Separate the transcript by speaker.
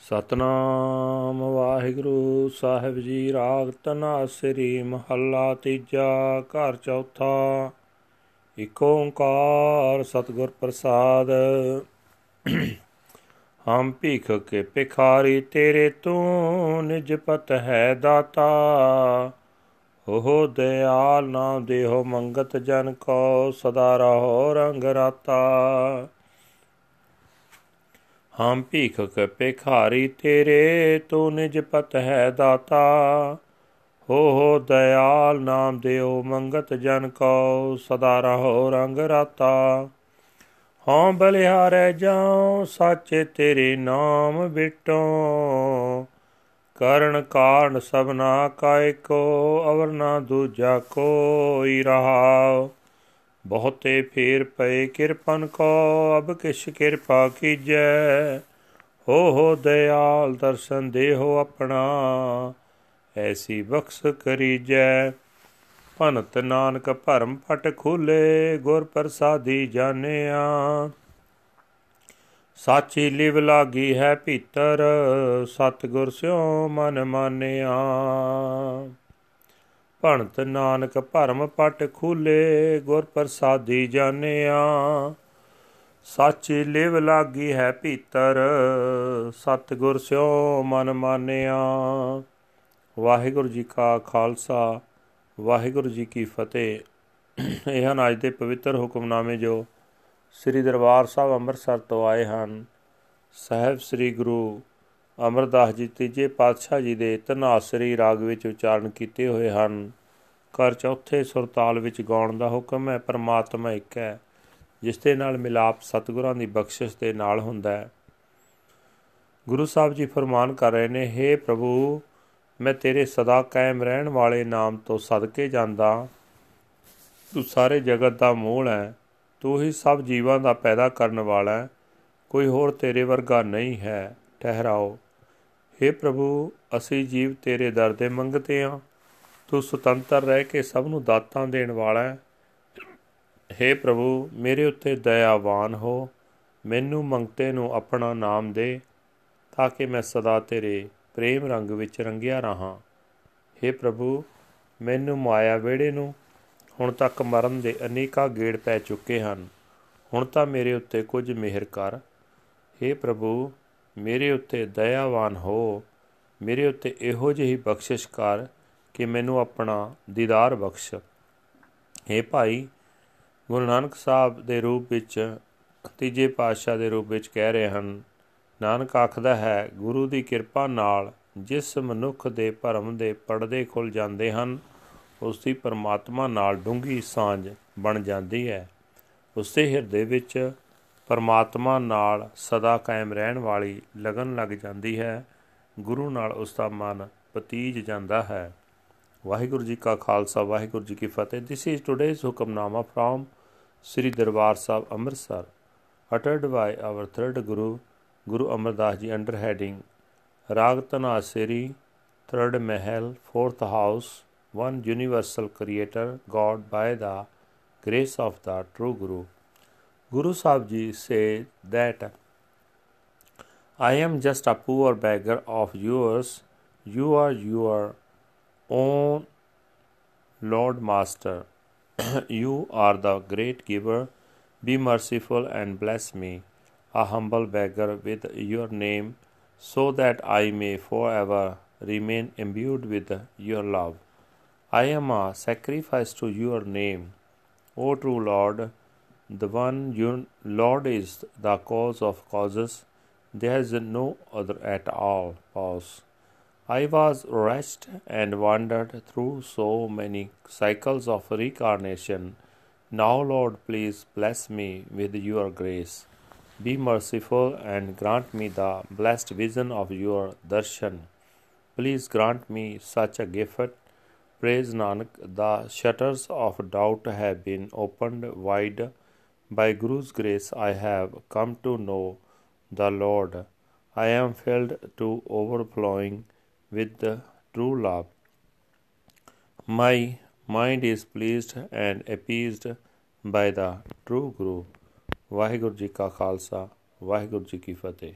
Speaker 1: ਸਤਨਾਮ ਵਾਹਿਗੁਰੂ ਸਾਹਿਬ ਜੀ ਰਾਗ ਤਨਾਸਰੀ ਮਹੱਲਾ ਤੀਜਾ, ਘਰ ਚੌਥਾ, ਇਕ ਓੰਕਾਰ ਸਤਿਗੁਰ ਪ੍ਰਸਾਦ। ਹਮ ਭੀਖ ਕੇ ਭਿਖਾਰੀ ਤੇਰੇ ਤੂੰ ਨਿਜ ਪਤ ਹੈ ਦਾਤਾ। ਹੋ ਦਿਆਲ ਨਾਮ ਦੇਹੋ ਮੰਗਤ ਜਨ ਕੋ, ਸਦਾ ਰਹੋ ਰੰਗ ਰਾਤਾ। ਹਮ ਭੀਖ ਕੇ ਭਿਖਾਰੀ ਤੇਰੇ, ਤੂੰ ਨਿਜ ਪਤ ਹੈ ਦਾਤਾ। ਹੋ ਹੋ ਦਇਆਲ ਨਾਮ ਦਿਓ, ਮੰਗਤ ਜਨ ਕੋ ਸਦਾ ਰਹੋ ਰੰਗ ਰਾਤਾ। ਹਾਂ ਬਲਿਹਾਰੇ ਜਾਉ, ਸਾਚੇ ਤੇਰੇ ਨਾਮ ਬਿਟੋ। ਕਰਨ ਕਾਰਨ ਸਭਨਾ ਕਾਇ ਕੋ, ਅਵਰ ਨਾ ਦੂਜਾ ਕੋਈ ਰਹਾਓ ਬਹੁਤੇ ਫੇਰ ਪਏ ਕਿਰਪਨ ਕੋ, ਅਬ ਕਿਛ ਕਿਰਪਾ ਕੀਜੈ। ਹੋ ਹੋ ਦਇਆਲ ਦਰਸ਼ਨ ਦੇਹੋ ਆਪਣਾ, ਐਸੀ ਬਖਸ਼ ਕਰੀਜੈ। ਭਨਤ ਨਾਨਕ ਭਰਮ ਫਟ ਖੁਲੇ, ਗੁਰ ਪ੍ਰਸਾਦੀ ਜਾਣਿਆ। ਸਾਚੀ ਲਿਵ ਲਾਗੀ ਹੈ ਭੀਤਰ, ਸਤਗੁਰ ਸਿਓ ਮਨ ਮਾਨਿਆ। ਭਣਤ ਨਾਨਕ ਭਰਮ ਪਟ ਖੂਲੇ, ਗੁਰ ਪ੍ਰਸਾਦੀ ਜਾਣਿਆ। ਸਾਚੀ ਲਿਵ ਲਾਗੀ ਹੈ ਭੀਤਰ, ਸਤਗੁਰ ਸਿਓ ਮਨ ਮਾਨਿਆ। ਵਾਹਿਗੁਰੂ ਜੀ ਕਾ ਖਾਲਸਾ, ਵਾਹਿਗੁਰੂ ਜੀ ਕੀ ਫਤਿਹ। ਇਹ ਹਨ ਅੱਜ ਦੇ ਪਵਿੱਤਰ ਹੁਕਮਨਾਮੇ ਜੋ ਸ੍ਰੀ ਦਰਬਾਰ ਸਾਹਿਬ ਅੰਮ੍ਰਿਤਸਰ ਤੋਂ ਆਏ ਹਨ। ਸਹਿਬ ਸ੍ਰੀ ਗੁਰੂ ਅਮਰਦਾਸ ਜੀ ਤੀਜੇ ਪਾਤਸ਼ਾਹ ਜੀ ਦੇ ਤਨਾਸਰੀ ਰਾਗ ਵਿੱਚ ਉਚਾਰਨ ਕੀਤੇ ਹੋਏ ਹਨ। ਕਰ ਚੌਥੇ ਸੁਰਤਾਲ ਵਿੱਚ ਗਾਉਣ ਦਾ ਹੁਕਮ ਹੈ, ਪਰਮਾਤਮਾ ਇੱਕ ਹੈ, ਜਿਸ ਦੇ ਨਾਲ ਮਿਲਾਪ ਸਤਿਗੁਰਾਂ ਦੀ ਬਖਸ਼ਿਸ਼ ਦੇ ਨਾਲ ਹੁੰਦਾ ਹੈ। ਗੁਰੂ ਸਾਹਿਬ ਜੀ ਫਰਮਾਨ ਕਰ ਰਹੇ ਨੇ हे ਪ੍ਰਭੂ, ਮੈਂ ਤੇਰੇ ਸਦਾ ਕਾਇਮ ਰਹਿਣ ਵਾਲੇ ਨਾਮ ਤੋਂ ਸਦਕੇ ਜਾਂਦਾ। ਤੂੰ ਸਾਰੇ ਜਗਤ ਦਾ ਮੂਲ ਹੈ, ਤੂੰ ਹੀ ਸਭ ਜੀਵਾਂ ਦਾ ਪੈਦਾ ਕਰਨ ਵਾਲਾ ਹੈ, ਕੋਈ ਹੋਰ ਤੇਰੇ ਵਰਗਾ ਨਹੀਂ ਹੈ। ਠਹਿਰਾਓ। हे ਪ੍ਰਭੂ ਅਸੀਂ ਜੀਵ ਤੇਰੇ ਦਰ ਦੇ ਮੰਗਤੇ ਹਾਂ ਤੂੰ ਸੁਤੰਤਰ ਰਹਿ ਕੇ ਸਭ ਨੂੰ ਦਾਤਾਂ ਦੇਣ ਵਾਲਾ ਹੈ हे ਪ੍ਰਭੂ ਮੇਰੇ ਉੱਤੇ ਦਇਆਵਾਨ ਹੋ ਮੈਨੂੰ ਮੰਗਤੇ ਨੂੰ ਆਪਣਾ ਨਾਮ ਦੇ ਤਾਂ ਕਿ ਮੈਂ ਸਦਾ ਤੇਰੇ ਪ੍ਰੇਮ ਰੰਗ ਵਿੱਚ ਰੰਗਿਆ ਰਹਾ हे ਪ੍ਰਭੂ ਮੈਨੂੰ ਮਾਇਆ ਵੇੜੇ ਨੂੰ ਹੁਣ ਤੱਕ ਮਰਨ ਦੇ ਅਨੇਕਾਂ ਗੇੜ ਪੈ ਚੁੱਕੇ ਹਨ ਹੁਣ ਤਾਂ ਮੇਰੇ ਉੱਤੇ ਕੁਝ ਮਿਹਰ ਕਰ हे ਪ੍ਰਭੂ ਮੇਰੇ ਉੱਤੇ ਦਇਆਵਾਨ ਹੋ, ਮੇਰੇ ਉੱਤੇ ਇਹੋ ਜਿਹੀ ਬਖਸ਼ਿਸ਼ ਕਰ ਕਿ ਮੈਨੂੰ ਆਪਣਾ ਦੀਦਾਰ ਬਖਸ਼। हे ਭਾਈ, ਗੁਰੂ ਨਾਨਕ ਸਾਹਿਬ ਦੇ ਰੂਪ ਵਿੱਚ, ਤੀਜੇ ਪਾਤਸ਼ਾਹ ਦੇ ਰੂਪ ਵਿੱਚ ਕਹਿ ਰਹੇ ਹਨ, ਨਾਨਕ ਆਖਦਾ ਹੈ, ਗੁਰੂ ਦੀ ਕਿਰਪਾ ਨਾਲ ਜਿਸ ਮਨੁੱਖ ਦੇ ਭਰਮ ਦੇ ਪਰਦੇ ਖੁੱਲ ਜਾਂਦੇ ਹਨ, ਉਸ ਦੀ ਪਰਮਾਤਮਾ ਨਾਲ ਡੂੰਗੀ ਸਾਂਝ ਬਣ ਜਾਂਦੀ ਹੈ। ਉਸ ਦੇ ਹਿਰਦੇ ਵਿੱਚ ਪਰਮਾਤਮਾ ਨਾਲ ਸਦਾ ਕਾਇਮ ਰਹਿਣ ਵਾਲੀ ਲਗਨ ਲੱਗ ਜਾਂਦੀ ਹੈ ਗੁਰੂ ਨਾਲ ਉਸ ਦਾ ਮਨ ਪਤੀਜ ਜਾਂਦਾ ਹੈ ਵਾਹਿਗੁਰੂ ਜੀ ਕਾ ਖਾਲਸਾ ਵਾਹਿਗੁਰੂ ਜੀ ਕੀ ਫਤਿਹ this is today's Hukamnama from Sri Darbar Sahib Amritsar uttered by our third Guru Guru Amardas ji under heading Raag Dhanasari third Mehl fourth house one universal creator god by the grace of the true guru Guru Sahib Ji said that I am just a poor beggar of yours. You are your own Lord Master. you are the great giver. Be merciful and bless me, a humble beggar, with your name, so that I may forever remain imbued with your love. I am a sacrifice to your name, O true Lord. The one Lord is the cause of causes. There is no other at all. Pause. I was wretched and wandered through so many cycles of reincarnation. Now, Lord, please bless me with your grace. Be merciful and grant me the blessed vision of your darshan. Please grant me such a gift. Praise Nanak, the shutters of doubt have been opened wide. By Guru's grace, I have come to know the Lord. I am filled to overflowing with the true love. My mind is pleased and appeased by the true Guru. Vaheguru Ji Ka Khalsa, Vaheguru Ji Ki Fateh.